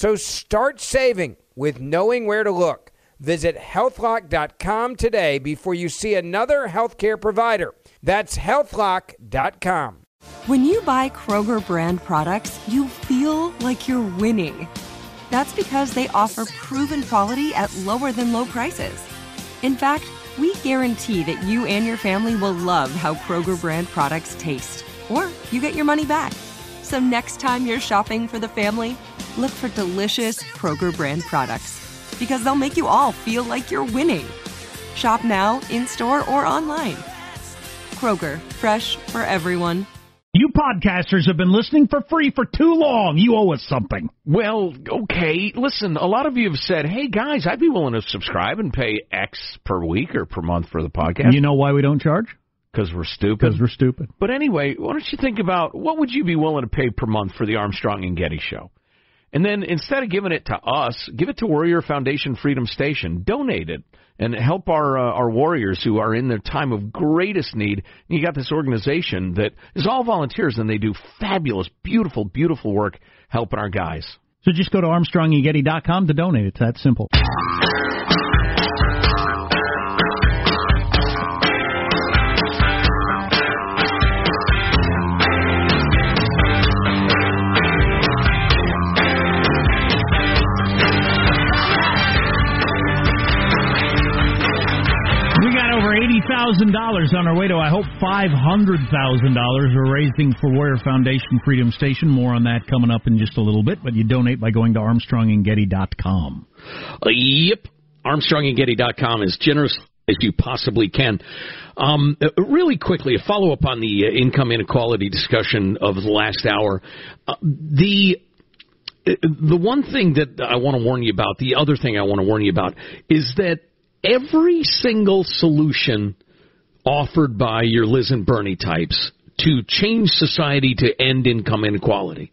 So start saving with knowing where to look. Visit healthlock.com today before you see another healthcare provider. That's healthlock.com. When you buy Kroger brand products, you feel like you're winning. That's because they offer proven quality at lower than low prices. In fact, we guarantee that you and your family will love how Kroger brand products taste, or you get your money back. So next time you're shopping for the family, look for delicious Kroger brand products because they'll make you all feel like you're winning. Shop now, in store, or online. Kroger, fresh for everyone. You podcasters have been listening for free for too long. You owe us something. Well, okay. Listen, a lot of you have said, hey, guys, I'd be willing to subscribe and pay X per week or per month for the podcast. You know why we don't charge? Because we're stupid. Because we're stupid. But anyway, why don't you think about what would you be willing to pay per month for the Armstrong and Getty show? And then instead of giving it to us, give it to Warrior Foundation Freedom Station. Donate it and help our uh, our warriors who are in their time of greatest need. And You got this organization that is all volunteers and they do fabulous, beautiful, beautiful work helping our guys. So just go to ArmstrongandGetty.com to donate. It's that simple. Thousand dollars on our way to I hope five hundred thousand dollars we're raising for Warrior Foundation Freedom Station. More on that coming up in just a little bit, but you donate by going to ArmstrongandGetty.com. Uh, yep. ArmstrongandGetty.com as generous as you possibly can. Um, uh, really quickly, a follow up on the uh, income inequality discussion of the last hour. Uh, the uh, the one thing that I want to warn you about, the other thing I want to warn you about, is that every single solution offered by your Liz and Bernie types to change society to end income inequality,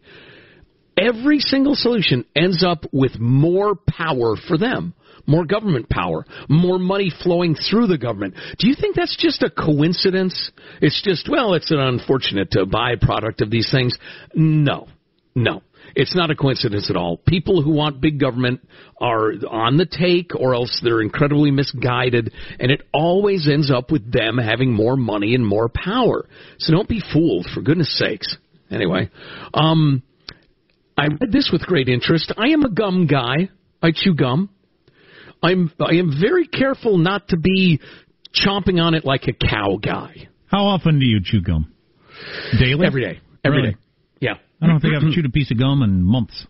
every single solution ends up with more power for them. More government power, more money flowing through the government. Do you think that's just a coincidence? It's just, well, it's an unfortunate uh, byproduct of these things. No, no. It's not a coincidence at all. People who want big government are on the take or else they're incredibly misguided and it always ends up with them having more money and more power. So don't be fooled for goodness sakes. Anyway, um I read this with great interest. I am a gum guy. I chew gum. I'm I am very careful not to be chomping on it like a cow guy. How often do you chew gum? Daily? Every day. Every day. Really? Yeah. I don't think I've chewed a piece of gum in months.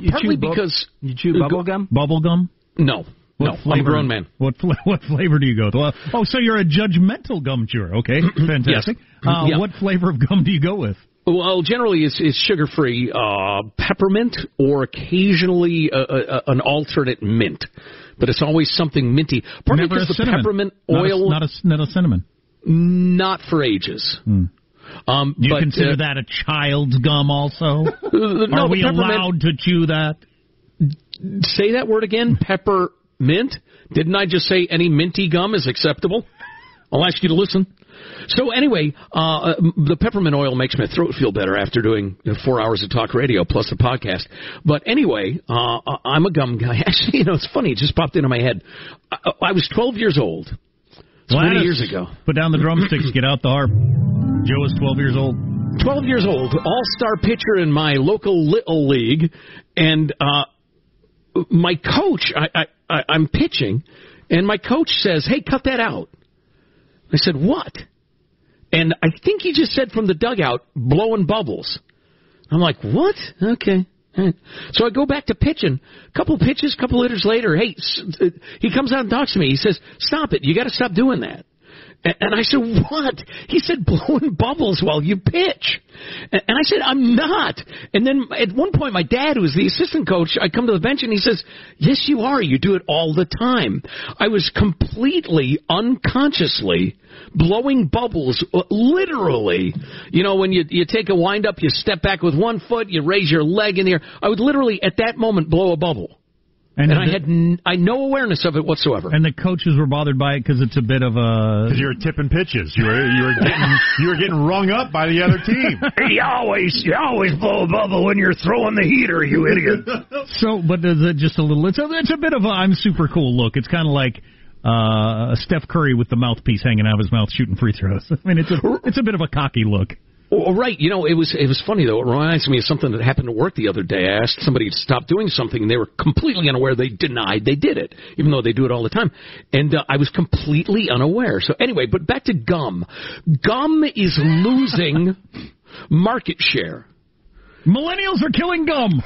You Partly chew bu- because You chew bubble gum? Bubble gum? no, What no, I'm a flavor? grown man. What fla- what flavor do you go with? Well, oh, so you're a judgmental gum chewer. Okay, fantastic. Uh, Yeah. What flavor of gum do you go with? Well, generally it's, it's sugar free, uh, peppermint, or occasionally uh, uh, an alternate mint. But it's always something minty. Partly Never a because the cinnamon. peppermint Not a- oil, Not a, not a, cinnamon. not for ages. Um, You but, consider uh, that a child's gum also? uh, no, Are we allowed to chew that? say that word again? Peppermint? Didn't I just say any minty gum is acceptable? I'll ask you to listen. So anyway, uh, the peppermint oil makes my throat feel better after doing four hours of talk radio plus the podcast. But anyway, uh, I'm a gum guy. Actually, you know, it's funny. It just popped into my head. I, I was 12 years old. 20 years ago. Put down the drumsticks. Get out the harp. Joe is 12 years old. 12 years old, all-star pitcher in my local little league, and uh, my coach, I, I, I, I'm pitching, and my coach says, "Hey, cut that out." I said, "What?" And I think he just said from the dugout, "Blowing bubbles." I'm like, "What?" Okay. all. So I go back to pitching. A couple pitches, couple hitters later, hey, uh, he comes out and talks to me. He says, "Stop it! You got to stop doing that." And I said, what? He said, blowing bubbles while you pitch. And I said, I'm not. And then at one point, my dad, who was the assistant coach, I come to the bench and he says, yes, you are. You do it all the time. I was completely unconsciously blowing bubbles, uh, literally. You know, when you, you take a wind up, you step back with one foot, you raise your leg in the air. I would literally, at that moment, blow a bubble. And I the, had n- I no awareness of it whatsoever. and the coaches were bothered by it because it's a bit of a. Because you were tipping pitches. You were you were getting you were getting rung up by the other team. You always you always blow a bubble when you're throwing the heater, you idiot. so, but is it just a little? It's a it's a bit of a I'm super cool look. It's kind of like. Uh, Steph Curry with the mouthpiece hanging out of his mouth shooting free throws. I mean, it's a it's a bit of a cocky look. Well, right. You know, it was it was funny though. It reminds me of something that happened at work the other day. I asked somebody to stop doing something, and they were completely unaware. They denied they did it, even though they do it all the time. And uh, I was completely unaware. So anyway, but back to gum. Gum is losing market share. Millennials are killing gum.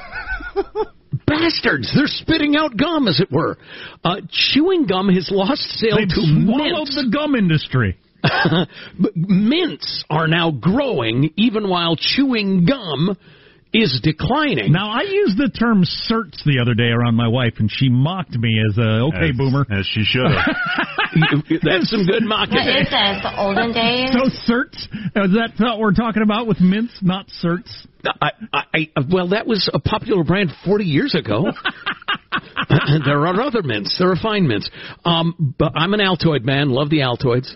Bastards! They're spitting out gum, as it were. Uh, chewing gum has lost sale They've to swallowed mints. the gum industry. but mints are now growing, even while chewing gum is declining. Now, I used the term certs the other day around my wife, and she mocked me as a okay As- boomer. as she should have. That's some good mocking. What is this? The olden days? So certs is that what we're talking about with mints, not certs? I, I, I, well, that was a popular brand 40 years ago. there are other mints. There are fine mints. Um, but I'm an Altoid man. Love the Altoids.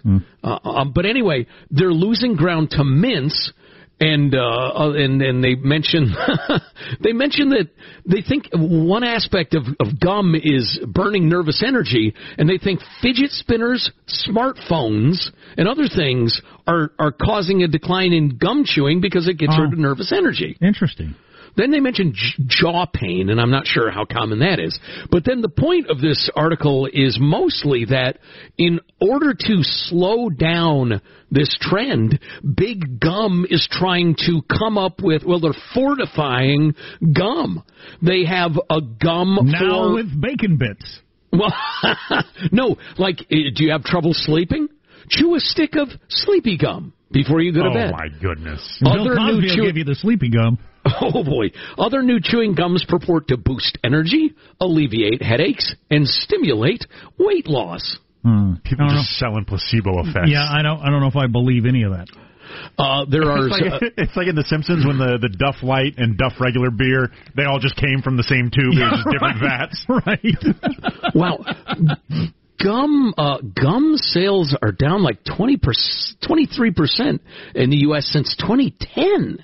Uh, um, but anyway, they're losing ground to mints. And uh, uh, and and they mention they mention that they think one aspect of, of gum is burning nervous energy, and they think fidget spinners, smartphones, and other things are are causing a decline in gum chewing because it gets Oh. rid of nervous energy. Interesting. Then they mention j- jaw pain, and I'm not sure how common that is. But then the point of this article is mostly that in order to slow down this trend, Big Gum is trying to come up with, well, they're fortifying gum. They have a gum Now for. with bacon bits. Well, no, like, uh, do you have trouble sleeping? Chew a stick of sleepy gum before you go to oh bed. my goodness. Other Bill new Cosby will chew- give you the sleepy gum. Oh boy. Other new chewing gums purport to boost energy, alleviate headaches, and stimulate weight loss. Hmm. People I don't just selling placebo effects. Yeah, I don't. I don't know if I believe any of that. Uh, there are. It's like, it's like in The Simpsons when the, the Duff Lite and Duff regular beer, they all just came from the same tube. It was just different vats. Right. wow. Gum uh, gum sales are down like 20 23 percent in the U.S. since 2010.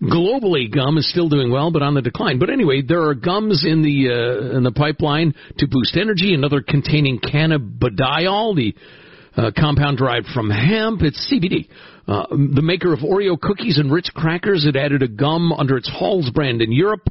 Globally, gum is still doing well, but on the decline. But anyway, there are gums in the uh, in the pipeline to boost energy. Another containing cannabidiol, the uh, compound derived from hemp. It's CBD. Uh, the maker of Oreo cookies and Ritz crackers had added a gum under its Halls brand in Europe.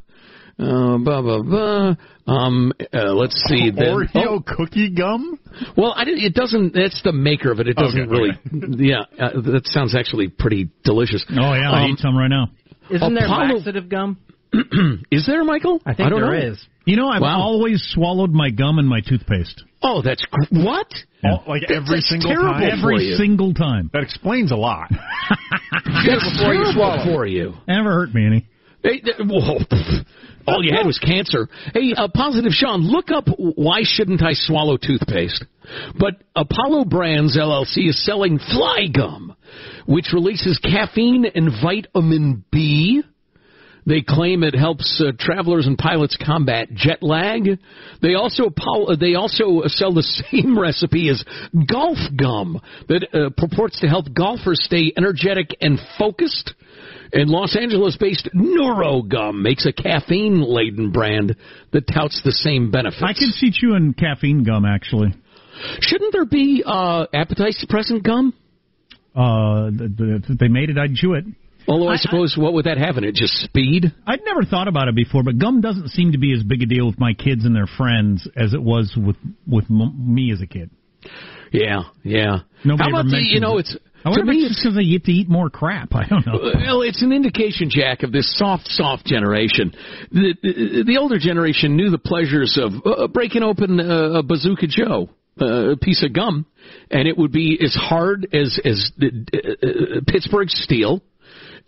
Uh, blah blah blah. Um, uh, let's see. Then, Oreo oh, cookie gum? well, I, didn't- it doesn't. That's the maker of it. It doesn't Okay, really. Yeah, uh, that sounds actually pretty delicious. Oh yeah, I Um, eat some right now. Isn't there Apollo- laxative gum? is there, Michael? I think don't there know. is. You know, I've Wow. always swallowed my gum and my toothpaste. Oh, that's gr- what? All, like That's- every single terrible time. Every single time. That explains a lot. That's before you terrible swallow. for you. Never hurt me any. Hey, whoa, pff, all you had was cancer. Hey, uh, positive Sean, look up why shouldn't I swallow toothpaste? But Apollo Brands LLC is selling Fly Gum, which releases caffeine and vitamin B. They claim it helps uh, travelers and pilots combat jet lag. They also Apollo, they also sell the same recipe as golf gum that uh, purports to help golfers stay energetic and focused. And Los Angeles-based NeuroGum makes a caffeine-laden brand that touts the same benefits. I can see chewing caffeine gum, actually. Shouldn't there be uh, appetite suppressant gum? Uh, th- th- if they made it, I'd chew it. Although I, I- suppose what would that have in it? Just speed? I'd never thought about it before, but gum doesn't seem to be as big a deal with my kids and their friends as it was with with m- me as a kid. Yeah, yeah. Nobody How about the, you know it. it's I to me if it's because they get to eat more crap. I don't know. well, it's an indication, Jack, of this soft, soft generation. The, the, the older generation knew the pleasures of uh, breaking open uh, a Bazooka Joe, uh, a piece of gum, and it would be as hard as as uh, uh, Pittsburgh steel.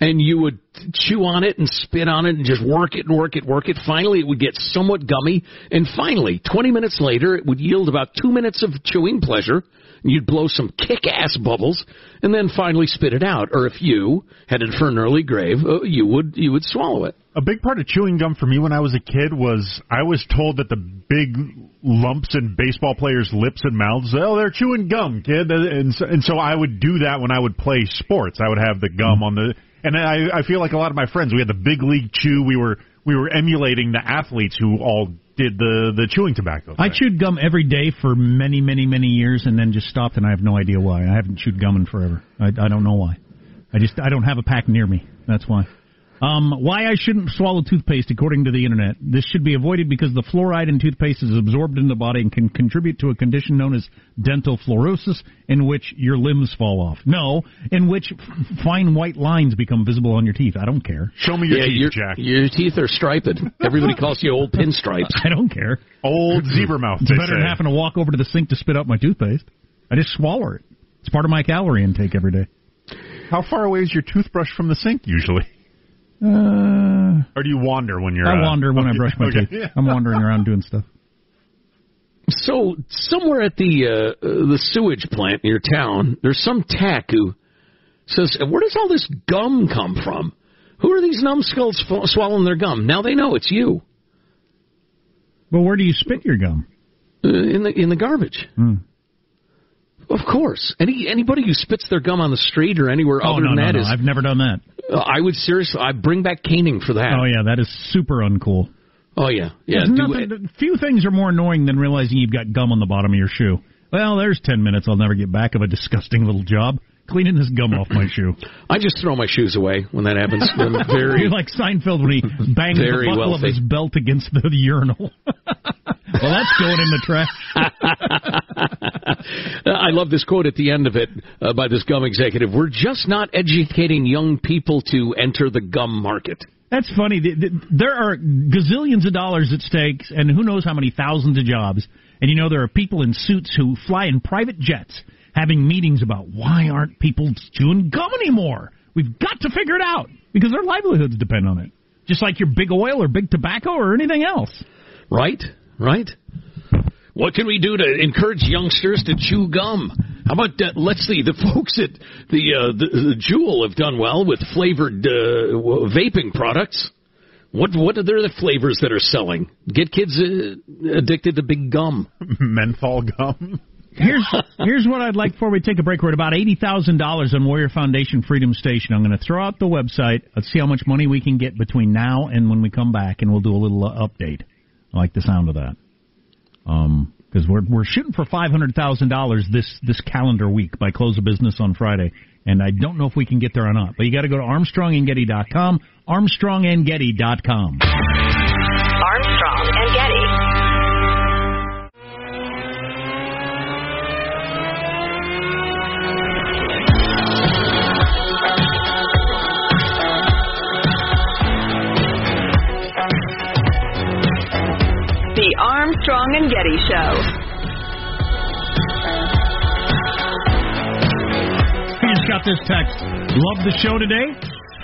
And you would chew on it and spit on it and just work it and work it, work it. Finally, it would get somewhat gummy. And finally, 20 minutes later, it would yield about two minutes of chewing pleasure. You'd blow some kick-ass bubbles, and then finally spit it out. Or if you headed for an early grave, uh, you would you would swallow it. A big part of chewing gum for me when I was a kid was I was told that the big lumps in baseball players' lips and mouths, oh, they're chewing gum, kid. And so, and so I would do that when I would play sports. I would have the gum on the, and I, I feel like a lot of my friends, we had the big league chew. We were we were emulating the athletes who all did the the chewing tobacco. I chewed gum every day for many, many, many years, and then just stopped, and I have no idea why. I haven't chewed gum in forever. I, I don't know why. I just I don't have a pack near me. That's why. Um, why I shouldn't swallow toothpaste, according to the internet. This should be avoided because the fluoride in toothpaste is absorbed in the body and can contribute to a condition known as dental fluorosis, in which your limbs fall off. No, in which f- fine white lines become visible on your teeth. I don't care. Show me your yeah, teeth, your, Jack. your teeth are striped. Everybody calls you old pinstripes. I don't care. Old zebra mouth. It's they better than having to walk over to the sink to spit out my toothpaste. I just swallow it. It's part of my calorie intake every day. How far away is your toothbrush from the sink usually? Uh, Or do you wander when you're? I uh, wander when I brush my okay, teeth. yeah. I'm wandering around doing stuff. So somewhere at the uh, uh, the sewage plant in your town, there's some tack who says, "Where does all this gum come from? Who are these numbskulls f- swallowing their gum?" Now they know it's you But where do you spit your gum? uh, in the in the garbage. Hmm. Of course, any anybody who spits their gum on the street or anywhere oh other no, than no, that no! is- I've never done that. uh, I would seriously, I bring back caning for that. Oh yeah, that is super uncool. Oh yeah, yeah. Do nothing, few things are more annoying than realizing you've got gum on the bottom of your shoe. Well, there's ten minutes I'll never get back of a disgusting little job cleaning this gum off my shoe. I just throw my shoes away when that happens. Very You're like Seinfeld when he bangs the buckle wealthy. of his belt against the urinal. well, that's going in the trash. I love this quote at the end of it uh, by this gum executive. We're just not educating young people to enter the gum market. That's funny. The- the- There are gazillions of dollars at stake, and who knows how many thousands of jobs. And you know there are people in suits who fly in private jets having meetings about why aren't people chewing gum anymore? We've got to figure it out because their livelihoods depend on it. Just like your big oil or big tobacco or anything else. Right? Right? What can we do to encourage youngsters to chew gum? How about uh, let's see the folks at the uh, the, the Juul have done well with flavored uh, w- vaping products. What what are the flavors that are selling? Get kids uh, addicted to big gum. menthol gum. Here's here's what I'd like before we take a break. We're at about eighty thousand dollars on Warrior Foundation Freedom Station. I'm going to throw out the website. Let's see how much money we can get between now and when we come back, and we'll do a little uh, update. I like the sound of that. Um, because we're we're shooting for five hundred thousand dollars this this calendar week by close of business on Friday, and I don't know if we can get there or not. But you got to go to ArmstrongandGetty.com. ArmstrongandGetty.com. and Getty Show. I just got this text. Love the show today.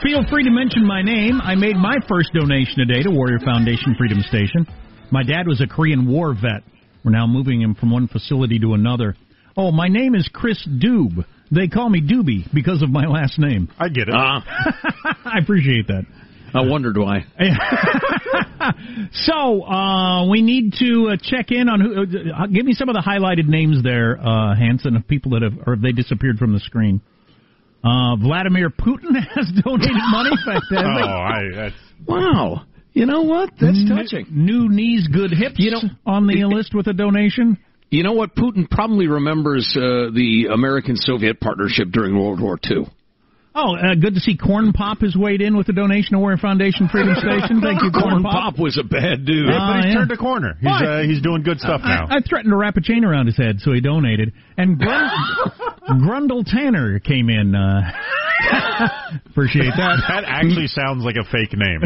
Feel free to mention my name. I made my first donation today to Warrior Foundation Freedom Station. My dad was a Korean War vet. We're now moving him from one facility to another. Oh, my name is Chris Doob. They call me Doobie because of my last name. I get it. Uh, I appreciate that. I wondered why. so uh, we need to uh, check in on who. Uh, give me some of the highlighted names there, uh, Hanson, of people that have or have they disappeared from the screen. Uh, Vladimir Putin has donated money. oh, I, that's wow. You know what? That's touching. New knees, good hips. You know, on the list with a donation. You know what? Putin probably remembers uh, the American-Soviet partnership during World War II. Oh, uh, good to see Corn Pop has weighed in with the donation to Warrior Foundation Freedom Station. Thank you, Corn, Corn Pop. was a bad dude. Yeah, but he's yeah. turned a corner. He's uh, he's doing good stuff now. I, I threatened to wrap a chain around his head, so he donated. And Grun- Grundle Tanner came in. Uh, appreciate that. That actually sounds like a fake name.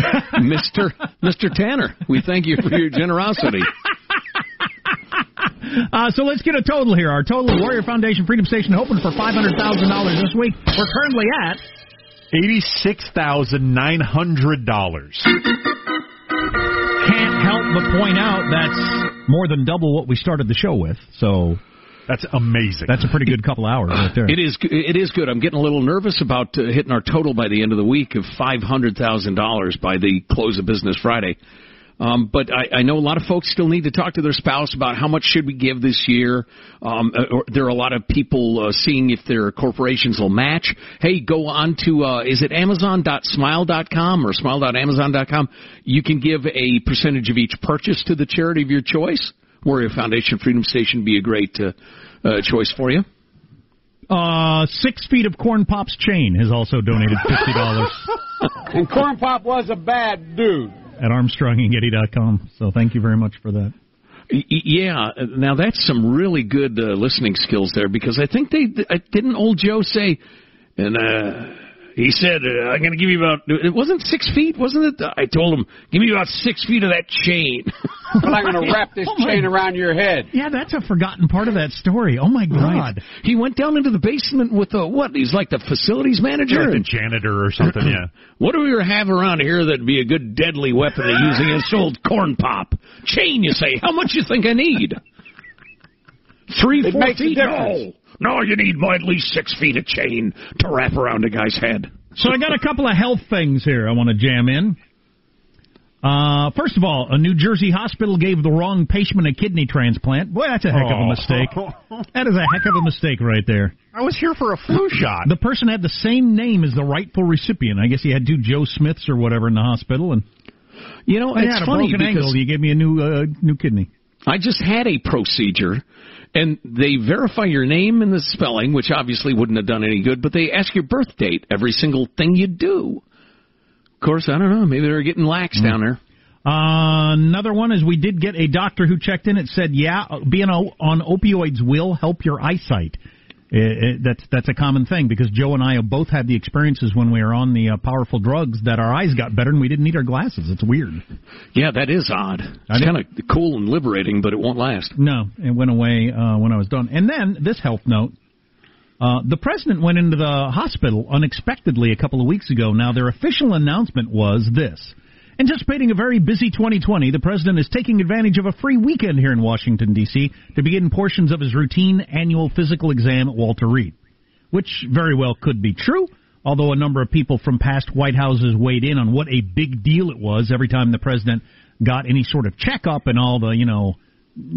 Mister Mister Tanner, we thank you for your generosity. Uh, so let's get a total here. Our total Warrior Foundation Freedom Station hoping for five hundred thousand dollars this week. We're currently at Eighty-six thousand nine hundred dollars. can't help but point out that's more than double what we started the show with. So That's amazing. that's a pretty good couple hours right there. It is. It is good. I'm getting a little nervous about uh, hitting our total by the end of the week of five hundred thousand dollars by the close of business Friday. Um, but I, I know a lot of folks still need to talk to their spouse about how much should we give this year. Um, uh, or there are a lot of people uh, seeing if their corporations will match. Hey, go on to uh, is it Amazon.smile.com or Smile.amazon.com. You can give a percentage of each purchase to the charity of your choice. Warrior Foundation Freedom Station would be a great uh, uh, choice for you. Uh, six feet of Corn Pop's chain has also donated fifty dollars And Corn Pop was a bad dude. At ArmstrongandGetty.com. So thank you very much for that. Yeah, now that's some really good uh, listening skills there because I think they uh, didn't old Joe say, and uh, he said uh, I'm going to give you about it wasn't six feet, wasn't it? I told him give me about six feet of that chain. But I'm going to wrap this Oh, chain around your head. Yeah, that's a forgotten part of that story. Oh my God! He went down into the basement with the what? He's like the facilities manager. like the janitor or something. Yeah. What do we have around here that'd be a good deadly weapon to use against old corn pop? Chain, you say? How much you think I need? Three, It four makes a feet? difference. No, no, you need more, at least six feet of chain to wrap around a guy's head. So I got a couple of health things here I want to jam in. Uh, first of all, a New Jersey hospital gave the wrong patient a kidney transplant. Boy, that's a heck of a Oh. mistake. That is a heck of a mistake right there. I was here for a flu shot. The person had the same name as the rightful recipient. I guess he had two Joe Smiths or whatever in the hospital, and You know, I it's had a funny broken because ankle. You gave me a new uh, new kidney. I just had a procedure, and they verify your name and the spelling, which obviously wouldn't have done any good, but they ask your birth date every single thing you do. Of course, I don't know. Maybe they're getting lax down there. Uh, another one is we did get a doctor who checked in. It said, yeah, being o- on opioids will help your eyesight. It, it, that's that's a common thing because Joe and I have both had the experiences when we were on the uh, powerful drugs that our eyes got better and we didn't need our glasses. It's weird. Yeah, that is odd. It's kind of cool and liberating, but it won't last. No, it went away uh, when I was done. And then this health note: uh, the president went into the hospital unexpectedly a couple of weeks ago. Now their official announcement was this. Anticipating a very busy 2020, the president is taking advantage of a free weekend here in Washington, D.C. to begin portions of his routine annual physical exam at Walter Reed. Which very well could be true, although a number of people from past White Houses weighed in on what a big deal it was every time the president got any sort of checkup and all the, you know,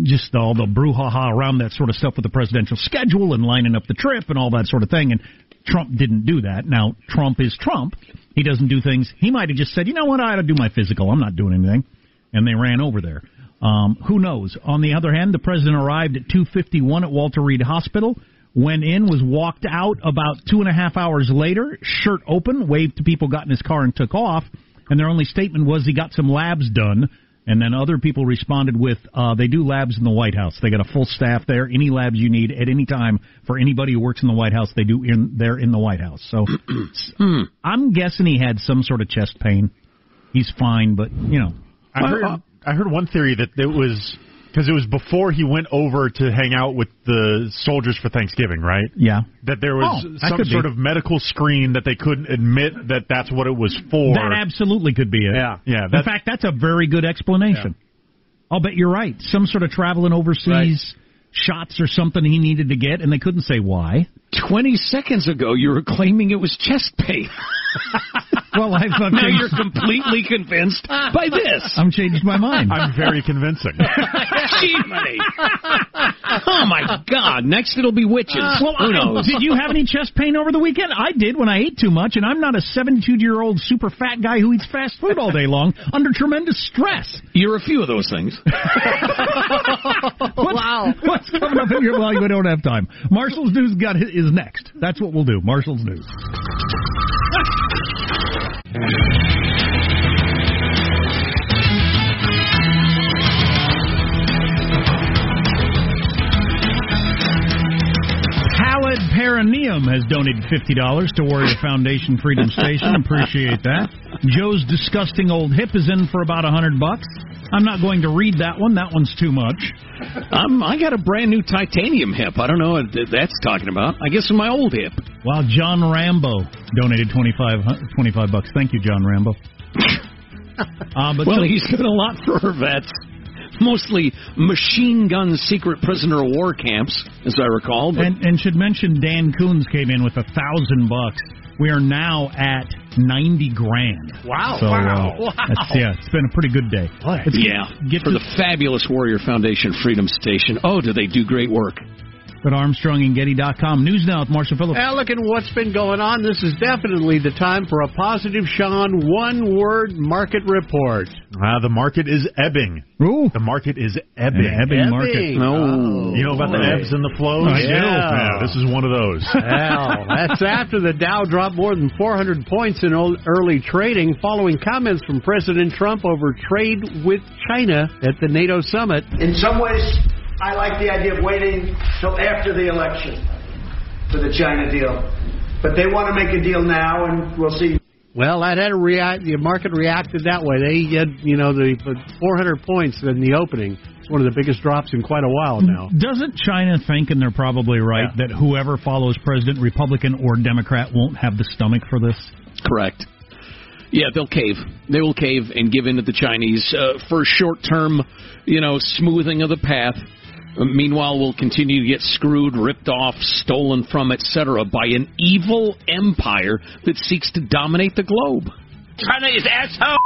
just all the brouhaha around that sort of stuff with the presidential schedule and lining up the trip and all that sort of thing. And Trump didn't do that. Now, Trump is Trump. He doesn't do things. He might have just said, you know what, I ought to do my physical. I'm not doing anything. And they ran over there. Um, who knows? On the other hand, the president arrived at 251 at Walter Reed Hospital, went in, was walked out about two and a half hours later, shirt open, waved to people, got in his car and took off. And their only statement was he got some labs done. And then other people responded with, uh, they do labs in the White House. They got a full staff there. Any labs you need at any time for anybody who works in the White House, they do in there in the White House. So I'm guessing he had some sort of chest pain. He's fine, but you know, I heard I heard one theory that it was because it was before he went over to hang out with the soldiers for Thanksgiving, right? Yeah. That there was Oh, that some could be. sort of medical screen that they couldn't admit that that's what it was for. That absolutely could be it. Yeah. Yeah, In fact, that's a very good explanation. I'll bet you're right. Some sort of traveling overseas shots or something he needed to get, and they couldn't say why. 20 seconds ago, you were claiming it was chest pain. Well, I've, I've now changed, you're completely convinced by this. I'm changed my mind. I'm very convincing. Oh my God! Next it'll be witches. well, Who I- knows? did you have any chest pain over the weekend? I did when I ate too much, and I'm not a 72 year old super fat guy who eats fast food all day long under tremendous stress. You're a few of those things. wow. What's coming up in your well, we don't have time. Marshall's news got is next. That's what we'll do. Marshall's news. Halid Perineum has donated fifty dollars to Warrior Foundation Freedom Station. Appreciate that. Joe's disgusting old hip is in for about a hundred bucks. I'm not going to read that one. That one's too much. Um, I got a brand new titanium hip. I don't know what that's talking about. I guess my old hip. Wow, John Rambo donated 25, hu- 25 bucks. Thank you, John Rambo. Uh, but well, so- he's done a lot for vets. Mostly machine gun secret prisoner of war camps, as I recall. But and, and should mention Dan Coons came in with a thousand bucks. We are now at ninety grand. Wow. So, wow. uh, that's- yeah, it's been a pretty good day. Yeah, get for the fabulous Warrior Foundation Freedom Station. Oh, do they do great work? Go to ArmstrongandGetty.com. News now with Marshall Phillips. Well, look at what's been going on. This is definitely the time for a positive Sean one word market report. Uh, the market is ebbing. Ooh. The market is ebbing. An ebbing market. Ebbing. No. You know about the ebbs and the flows? I do. Yeah, this is one of those. Well, that's after the Dow dropped more than 400 points in early trading following comments from President Trump over trade with China at the NATO summit. In some ways, I like the idea of waiting till after the election for the China deal. But they want to make a deal now, and we'll see. Well, that had a react. The market reacted that way. They had, you know, the the 400 points in the opening. It's one of the biggest drops in quite a while now. Doesn't China think, and they're probably right, that whoever follows President, Republican or Democrat, won't have the stomach for this? Correct. Yeah, they'll cave. They will cave and give in to the Chinese uh, for short-term, you know, smoothing of the path. Meanwhile, we'll continue to get screwed, ripped off, stolen from, etc., by an evil empire that seeks to dominate the globe. China is asshole.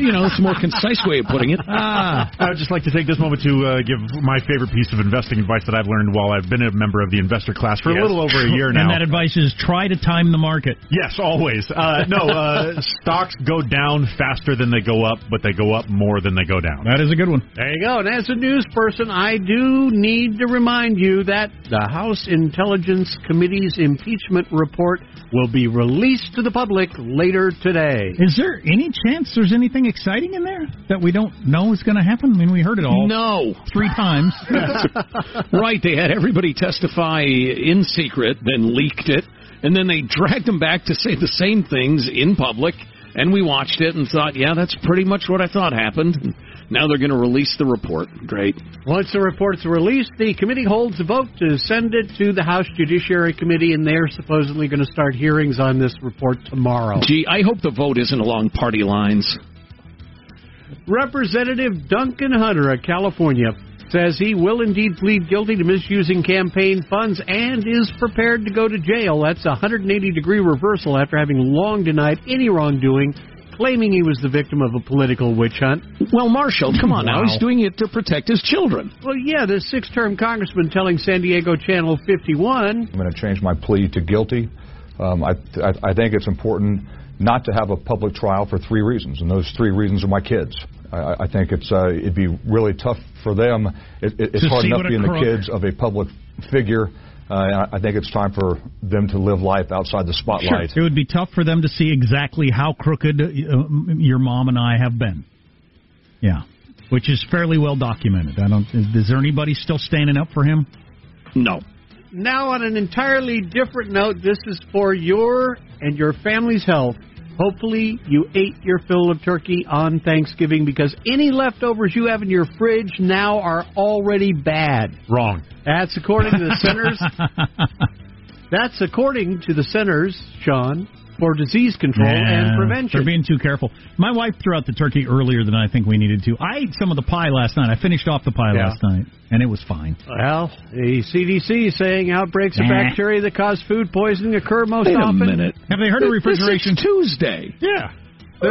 You know, it's a more concise way of putting it. Ah, I would just like to take this moment to uh, give my favorite piece of investing advice that I've learned while I've been a member of the investor class for a little over a year now. And that advice is try to time the market. Yes, always. Uh, no, uh, stocks go down faster than they go up, but they go up more than they go down. That is a good one. There you go. And as a news person, I do need to remind you that the House Intelligence Committee's impeachment report will be released to the public later today. Is there any chance there's anything exciting in there that we don't know is going to happen? I mean, we heard it all No. three times. right, they had everybody testify in secret, then leaked it, and then they dragged them back to say the same things in public. And we watched it and thought, yeah, that's pretty much what I thought happened. And now they're going to release the report. Great. Once the report's released, the committee holds a vote to send it to the House Judiciary Committee, and they're supposedly going to start hearings on this report tomorrow. Gee, I hope the vote isn't along party lines. Representative Duncan Hunter of California says he will indeed plead guilty to misusing campaign funds and is prepared to go to jail. That's a 180 degree reversal after having long denied any wrongdoing, claiming he was the victim of a political witch hunt. Well, Marshall, come on now. He's doing it to protect his children. Well, yeah, the six term congressman telling San Diego Channel 51 I'm going to change my plea to guilty. Um, I, I, I think it's important not to have a public trial for three reasons, and those three reasons are my kids. I, I think it's uh, it'd be really tough for them. It, it, it's hard see enough being the kids of a public figure. Uh, I- I think it's time for them to live life outside the spotlight. Sure. It would be tough for them to see exactly how crooked uh, your mom and I have been. Yeah, which is fairly well documented. I don't. Is, is there anybody still standing up for him? No. Now, on an entirely different note, this is for your and your family's health. Hopefully, you ate your fill of turkey on Thanksgiving because any leftovers you have in your fridge now are already bad. Wrong. That's according to the Centers. That's according to the Centers, Sean, for Disease Control and Prevention. They're being too careful. My wife threw out the turkey earlier than I think we needed to. I ate some of the pie last night. I finished off the pie Yeah. last night, and it was fine. Well, the CDC is saying outbreaks of bacteria that cause food poisoning occur most Wait a often. minute. Have they heard of This refrigeration? is Tuesday. Yeah.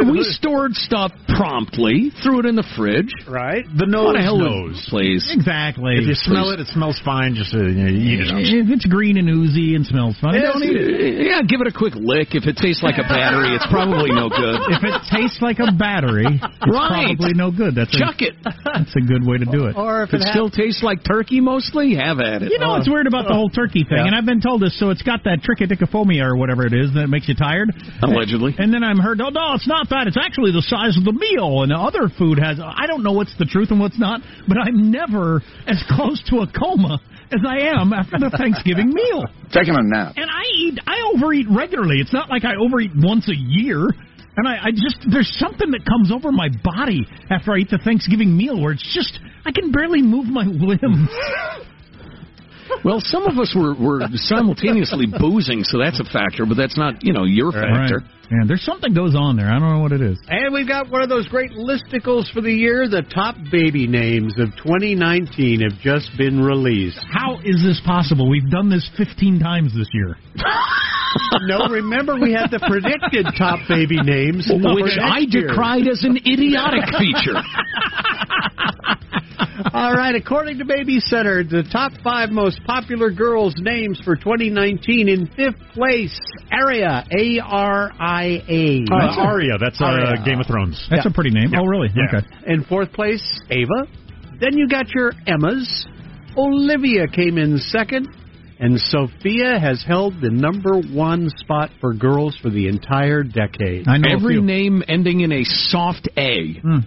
We stored stuff promptly, threw it in the fridge. Right? The nose What the hell knows. Please. Exactly. If you smell it, it smells fine. Just uh, you know, eat it. If it's green and oozy and smells funny, don't eat it. Yeah, give it a quick lick. If it tastes like a battery, it's probably no good. If it tastes like a battery, it's Right. probably no good. That's Chuck a, it. That's a good way to do it. Or If it still tastes like turkey, mostly, have at it. You know what's weird about the whole turkey thing, Yeah. and I've been told this, so it's got that trichotillomania or whatever it is that makes you tired. Allegedly. And then I'm heard, oh no, it's not that. It's actually the size of the meal, and the other food has. I don't know what's the truth and what's not, but I'm never as close to a coma as I am after the Thanksgiving meal. Taking a nap. And I eat, I overeat regularly. It's not like I overeat once a year. And I, I just, there's something that comes over my body after I eat the Thanksgiving meal where it's just, I can barely move my limbs. Well, some of us were, were simultaneously boozing, so that's a factor, but that's not, you know, your factor. Right. Yeah, there's something goes on there. I don't know what it is. And we've got one of those great listicles for the year. The top baby names of 2019 have just been released. How is this possible? We've done this 15 times this year. no, remember we had the predicted top baby names, Which I year. decried as an idiotic feature. All right, according to Baby Center, the top five most popular girls' names for 2019 in fifth place, Aria, A R I A. Uh, Arya, that's uh, Game of Thrones. That's Yeah. a pretty name. Oh, really? Yeah. Okay. In fourth place, Ava. Then you got your Emmas. Olivia came in second. And Sophia has held the number one spot for girls for the entire decade. I know Every name ending in a soft A. Hmm.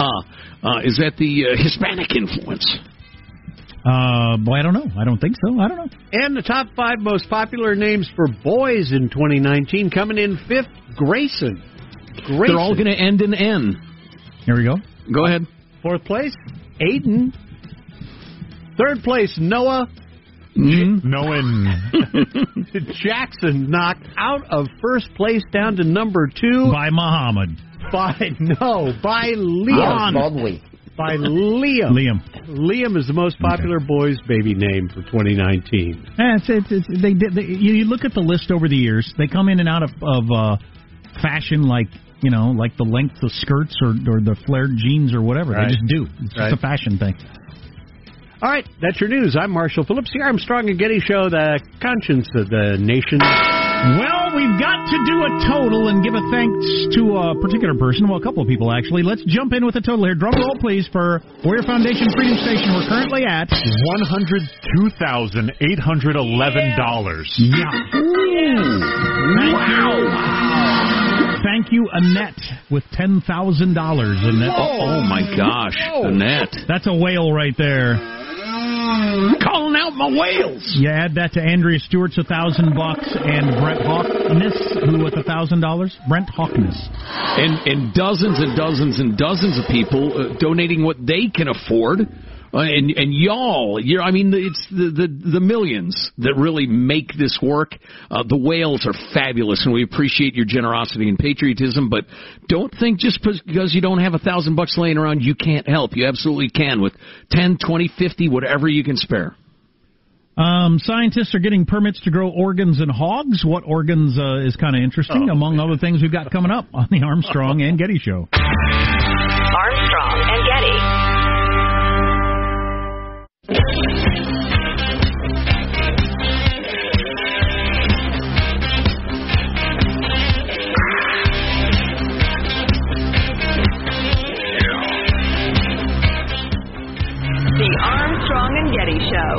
Uh, uh, is that the uh, Hispanic influence? Uh, boy, I don't know. I don't think so. I don't know. And the top five most popular names for boys in 2019 coming in fifth, Grayson. Grayson. They're all going to end in N. Here we go. Go ahead. Fourth place, Aiden. Third place, Noah. Mm. Knowing Jackson knocked out of first place down to number two By Muhammad. By no by Liam. By Liam. Liam. Liam is the most popular boy's baby name for 2019. Yeah, it's, it's, it's, they, did- they, you you look at the list over the years. They come in and out of, of uh, fashion like you know, like the length of skirts or, or the flared jeans or whatever. Right. They just do. It's Right. just a fashion thing. All right, that's your news. I'm Marshall Phillips, the Armstrong and Getty Show, the conscience of the nation. Well, we've got to do a total and give a thanks to a particular person. Well, a couple of people actually. Let's jump in with a total here. Drum roll, please, for Warrior Foundation Freedom Station. We're currently at one hundred two thousand eight hundred eleven dollars. Yeah. Thank you. Thank you, Annette, with ten thousand dollars. Annette. Oh, oh my gosh, Annette. That's a whale right there. Calling out my whales. You add that to Andrea Stewart's a thousand bucks and Brett Hawkness, who with a thousand dollars. Brent Hawkness. And, and dozens and dozens and dozens of people uh, donating what they can afford. Uh, and and y'all, you're, I mean, it's the, the the millions that really make this work. Uh, the whales are fabulous, and we appreciate your generosity and patriotism. But don't think just because you don't have a thousand bucks laying around, you can't help. You absolutely can with ten, twenty, fifty, whatever you can spare. Um, scientists are getting permits to grow organs in hogs. What organs uh, is kind of interesting, Oh. among other things we've got coming up on the Armstrong and Getty Show. Armstrong and Getty. The Armstrong and Getty Show.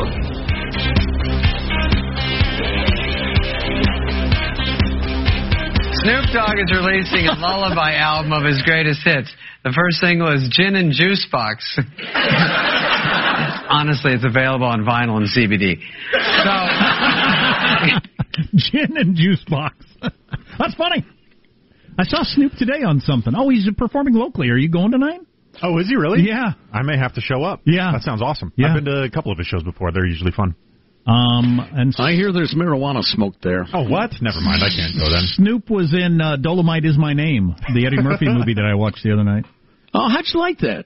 Snoop Dogg is releasing a lullaby album of his greatest hits. The first single is Gin and Juice Box. Honestly, it's available on vinyl and CBD. So, gin and juice box. That's funny. I saw Snoop today on something. Oh, he's performing locally. Are you going tonight? Oh, is he really? Yeah. I may have to show up. Yeah. That sounds awesome. Yeah. I've been to a couple of his shows before. They're usually fun. Um, and I hear there's marijuana smoke there. Oh, what? Never mind. I can't go then. Snoop was in uh, Dolomite Is My Name, the Eddie Murphy movie that I watched the other night. Oh, how'd you like that?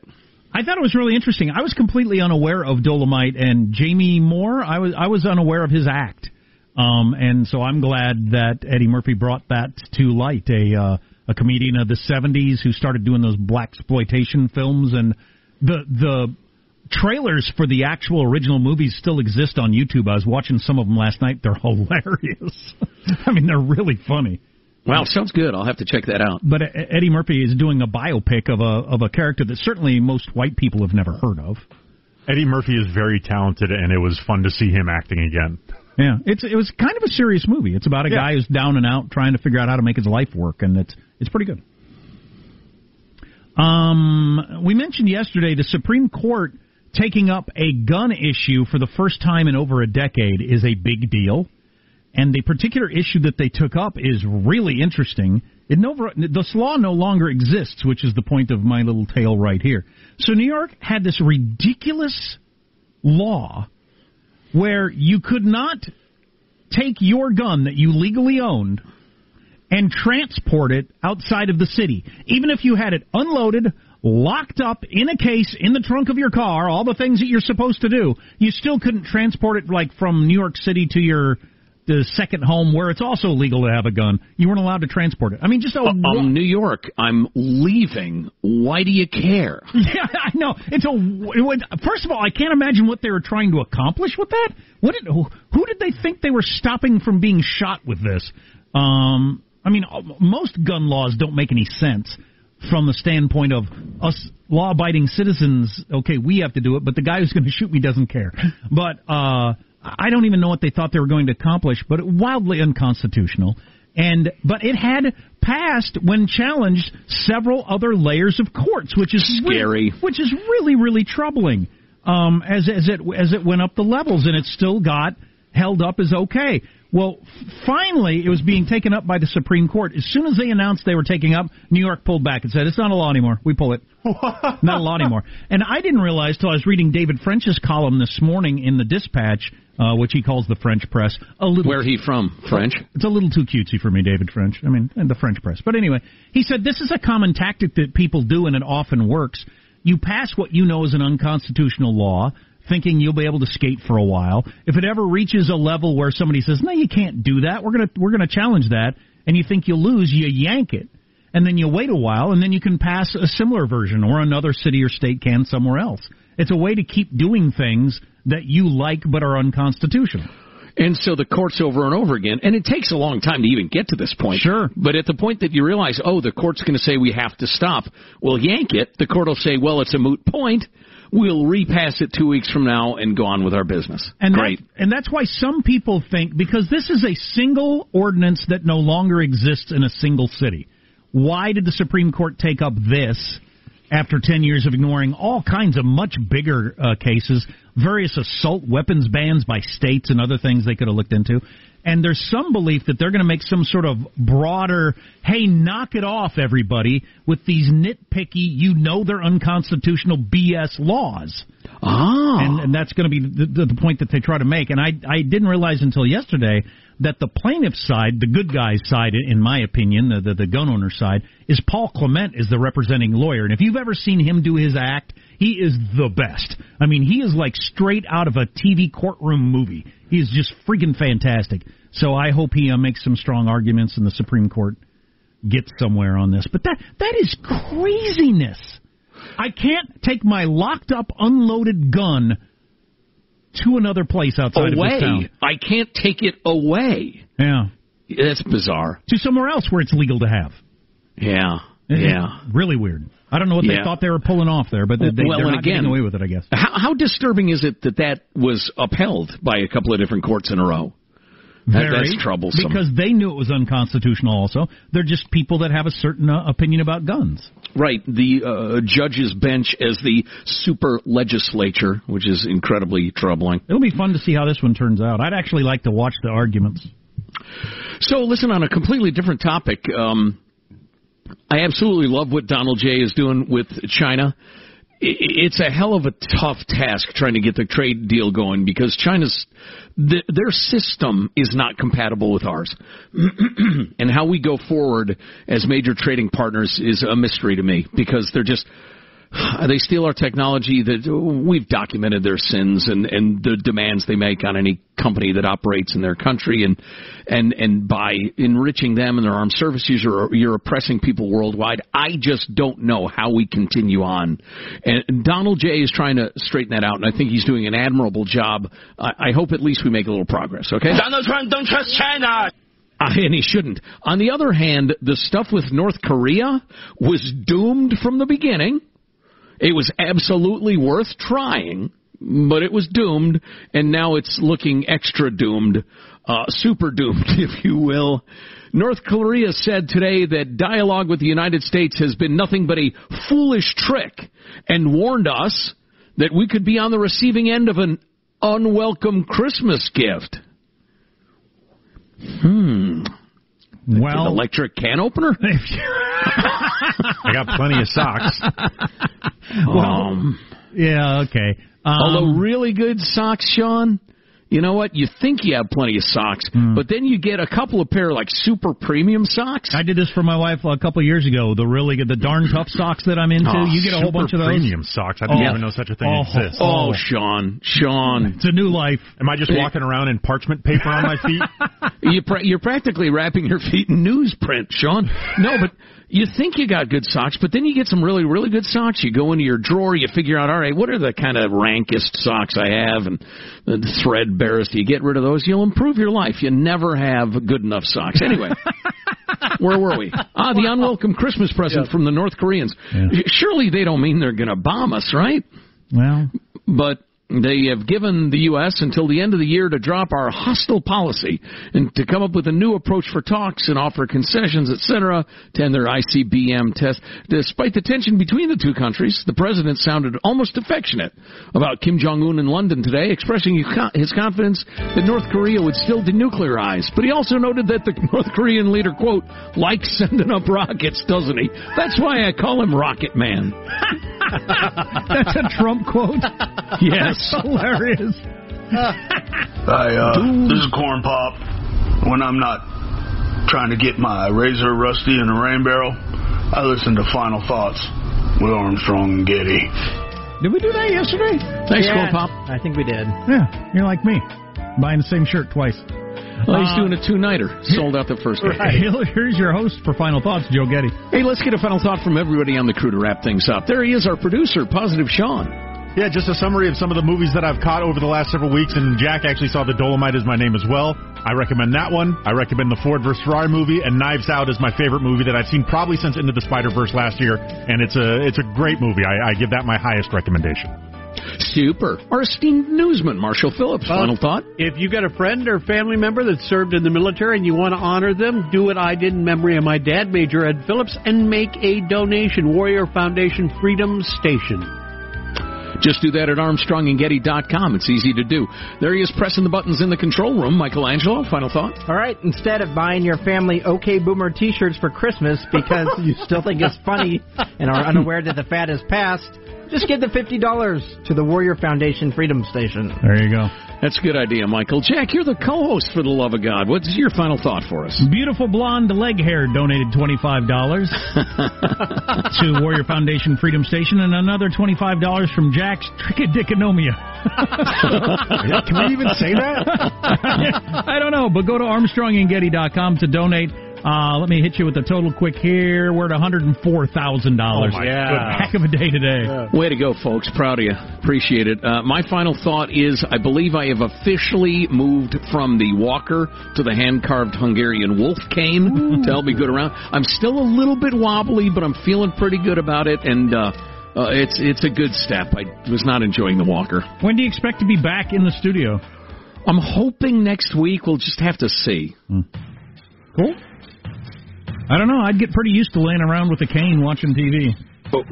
I thought it was really interesting. I was completely unaware of Dolemite and Jamie Moore. I was I was unaware of his act, um, and so I'm glad that Eddie Murphy brought that to light. A uh, a comedian of the '70s who started doing those blaxploitation films, and the the trailers for the actual original movies still exist on YouTube. I was watching some of them last night. They're hilarious. I mean, they're really funny. Wow, sounds good. I'll have to check that out. But uh, Eddie Murphy is doing a biopic of a of a character that certainly most white people have never heard of. Eddie Murphy is very talented, and it was fun to see him acting again. Yeah, it's it was kind of a serious movie. It's about a Yeah. guy who's down and out trying to figure out how to make his life work, and it's it's pretty good. Um, we mentioned yesterday the Supreme Court taking up a gun issue for the first time in over a decade is a big deal. And the particular issue that they took up is really interesting. It this law no longer exists, which is the point of my little tale right here. So New York had this ridiculous law where you could not take your gun that you legally owned and transport it outside of the city. Even if you had it unloaded, locked up in a case in the trunk of your car, all the things that you're supposed to do, you still couldn't transport it like from New York City to your the second home where it's also legal to have a gun. You weren't allowed to transport it. I mean, just a Um, New York, I'm leaving. Why do you care? Yeah, I know. It's a. It would, first of all, I can't imagine what they were trying to accomplish with that. What did who, who did they think they were stopping from being shot with this? Um, I mean, most gun laws don't make any sense from the standpoint of us law-abiding citizens. Okay, we have to do it, but the guy who's going to shoot me doesn't care. But uh, I don't even know what they thought they were going to accomplish. But wildly unconstitutional. And but it had passed when challenged several other layers of courts, which is re- Scary. which is really really troubling. Um, as as it as it went up the levels, and it still got held up as okay. Well, finally, it was being taken up by the Supreme Court. As soon as they announced they were taking up, New York pulled back and said, "It's not a law anymore. We pull it. not a law anymore." And I didn't realize till I was reading David French's column this morning in the Dispatch, uh, which he calls the French press. A little Where he from? French? it's a little too cutesy for me, David French. I mean, and the French press. But anyway, he said this is a common tactic that people do, and it often works. You pass what you know is an unconstitutional law, thinking you'll be able to skate for a while. If it ever reaches a level where somebody says, "No, you can't do that. We're gonna we're gonna challenge that," and you think you'll lose, you yank it, and then you wait a while, and then you can pass a similar version, or another city or state can somewhere else. It's a way to keep doing things that you like but are unconstitutional. And so the courts over and over again, and it takes a long time to even get to this point. Sure. But at the point that you realize, oh, the court's going to say we have to stop, well, yank it. The court will say, well, it's a moot point. We'll repass it two weeks from now and go on with our business. And Great. That, and that's why some people think because this is a single ordinance that no longer exists in a single city. Why did the Supreme Court take up this after 10 years of ignoring all kinds of much bigger uh, cases, various assault weapons bans by states and other things they could have looked into? And there's some belief that they're going to make some sort of broader, hey, knock it off, everybody, with these nitpicky, you know they're unconstitutional BS laws. Ah. And, and that's going to be the, the, the point that they try to make. And I, I didn't realize until yesterday that the plaintiff's side, the good guy's side, in my opinion, the, the, the gun owner side, is Paul Clement is the representing lawyer. And if you've ever seen him do his act, he is the best. I mean, he is like straight out of a TV courtroom movie. He is just freaking fantastic. So I hope he uh, makes some strong arguments and the Supreme Court gets somewhere on this. But that that is craziness. I can't take my locked up, unloaded gun to another place outside of this town. away. I can't take it away. Yeah. That's bizarre. To somewhere else where it's legal to have. Yeah. It's Yeah. Really weird. I don't know what they Yeah. thought they were pulling off there, but they, they, Well, they're not getting away with it, I guess. How, how disturbing is it that that was upheld by a couple of different courts in a row? That- that's troublesome. Because they knew it was unconstitutional also. They're just people that have a certain uh, opinion about guns. Right, the uh, judge's bench as the super legislature, which is incredibly troubling. It'll be fun to see how this one turns out. I'd actually like to watch the arguments. So, listen, on a completely different topic, um, I absolutely love what Donald J is doing with China. It's a hell of a tough task trying to get the trade deal going because China's their system is not compatible with ours, and how we go forward as major trading partners is a mystery to me because they're just they steal our technology. That we've documented their sins and and the demands they make on any company that operates in their country, and and and by enriching them and their armed services, you're you're oppressing people worldwide. I just don't know how we continue on. And Donald J is trying to straighten that out, and I think he's doing an admirable job. I, I hope at least we make a little progress. Okay. Donald Trump don't trust China. Uh, and he shouldn't. On the other hand, the stuff with North Korea was doomed from the beginning. It was absolutely worth trying, but it was doomed, and now it's looking extra doomed, uh, super doomed, if you will. North Korea said today that dialogue with the United States has been nothing but a foolish trick and warned us that we could be on the receiving end of an unwelcome Christmas gift. Hmm. Well, An electric can opener? I got plenty of socks. Well, Um, yeah, okay. Um, although really good socks, Sean. You know what? You think you have plenty of socks, but then you get a couple of pair of like super premium socks. I did this for my wife a couple of years ago. The really good, the darn tough socks that I'm into. Oh, you get a whole bunch of those. premium socks. I didn't Oh. even know such a thing Oh. exists. Oh, Sean, Sean, It's a new life. Am I just walking around in parchment paper on my feet? you pra- you're practically wrapping your feet in newsprint, Sean. No, but you think you got good socks, but then you get some really, really good socks. You go into your drawer, you figure out, all right, what are the kind of rankest socks I have, and the threadbarest. You get rid of those, you'll improve your life. You never have good enough socks. Anyway. Where were we? Ah, the unwelcome Christmas present from the North Koreans. Surely they don't mean they're going to bomb us, right? Well, but they have given the U.S. until the end of the year to drop our hostile policy and to come up with a new approach for talks and offer concessions, etc., to end their ICBM test. Despite the tension between the two countries, the president sounded almost affectionate about Kim Jong Un in London today, expressing his confidence that North Korea would still denuclearize. But he also noted that the North Korean leader, quote, likes sending up rockets, doesn't he? That's why I call him Rocket Man. that's a Trump quote. Yes. That's hilarious. Hi, uh, this is Corn Pop. When I'm not trying to get my razor rusty in a rain barrel, I listen to Final Thoughts with Armstrong and Getty. Did we do that yesterday? Thanks, Yeah, Corn Pop. I think we did. Yeah, you're like me, buying the same shirt twice. Well, he's Uh, doing a two-nighter. Sold out the first day. Here's your host for Final Thoughts, Joe Getty. Hey, let's get a final thought from everybody on the crew to wrap things up. There he is, our producer, Positive Sean. Yeah, just a summary of some of the movies that I've caught over the last several weeks, and Jack actually saw The Dolemite is my name as well. I recommend that one. I recommend the Ford vs. Ferrari movie, and Knives Out is my favorite movie that I've seen probably since Into the Spider-Verse last year, and it's a it's a great movie. I, I give that my highest recommendation. Super. Our esteemed newsman, Marshall Phillips. Uh, Final thought? If you've got a friend or family member that served in the military and you want to honor them, do what I did in memory of my dad, Major Ed Phillips, and make a donation. Warrior Foundation Freedom Station. Just do that at ArmstrongandGetty.com. It's easy to do. There he is pressing the buttons in the control room. Michelangelo, final thought? All right, instead of buying your family OK Boomer T-shirts for Christmas because you still think it's funny and are unaware that the fad has passed, just give the fifty dollars to the Warrior Foundation Freedom Station. There you go. That's a good idea, Michael. Jack, you're the co-host for the love of God. What's your final thought for us? Beautiful blonde leg hair donated $25 to Warrior Foundation Freedom Station and another $25 from Jack's Trichodiconomia. Can we even say that? I don't know, but go to ArmstrongandGetty.com to donate. Uh, let me hit you with the total quick here. We're at $104,000. Oh, my yeah. Heck of a day today. Way to go, folks. Proud of you. Appreciate it. Uh, my final thought is I believe I have officially moved from the walker to the hand carved Hungarian wolf cane to help me get around. I'm still a little bit wobbly, but I'm feeling pretty good about it, and uh, uh, it's it's a good step. I was not enjoying the walker. When do you expect to be back in the studio? I'm hoping next week. We'll just have to see. Cool. I don't know. I'd get pretty used to laying around with a cane watching TV.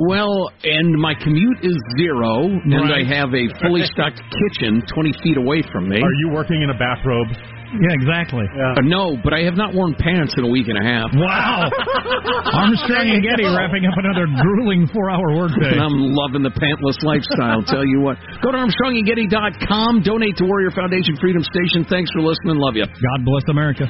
Well, and my commute is zero, and Right. I have a fully stocked kitchen 20 feet away from me. Are you working in a bathrobe? Yeah, exactly. Uh, no, but I have not worn pants in a week and a half. Wow. Armstrong and Getty wrapping up another grueling four-hour workday. And I'm loving the pantless lifestyle. Tell you what. Go to ArmstrongandGetty.com. Donate to Warrior Foundation Freedom Station. Thanks for listening. Love you. God bless America.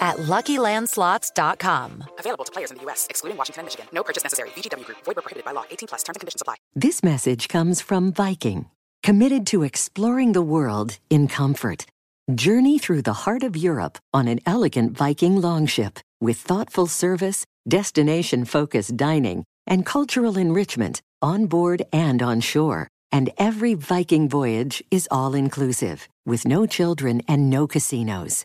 at LuckyLandSlots.com. Available to players in the U.S., excluding Washington and Michigan. No purchase necessary. VGW Group. Void where prohibited by law. 18 plus. Terms and conditions apply. This message comes from Viking, committed to exploring the world in comfort. Journey through the heart of Europe on an elegant Viking longship with thoughtful service, destination focused dining, and cultural enrichment on board and on shore. And every Viking voyage is all inclusive, with no children and no casinos.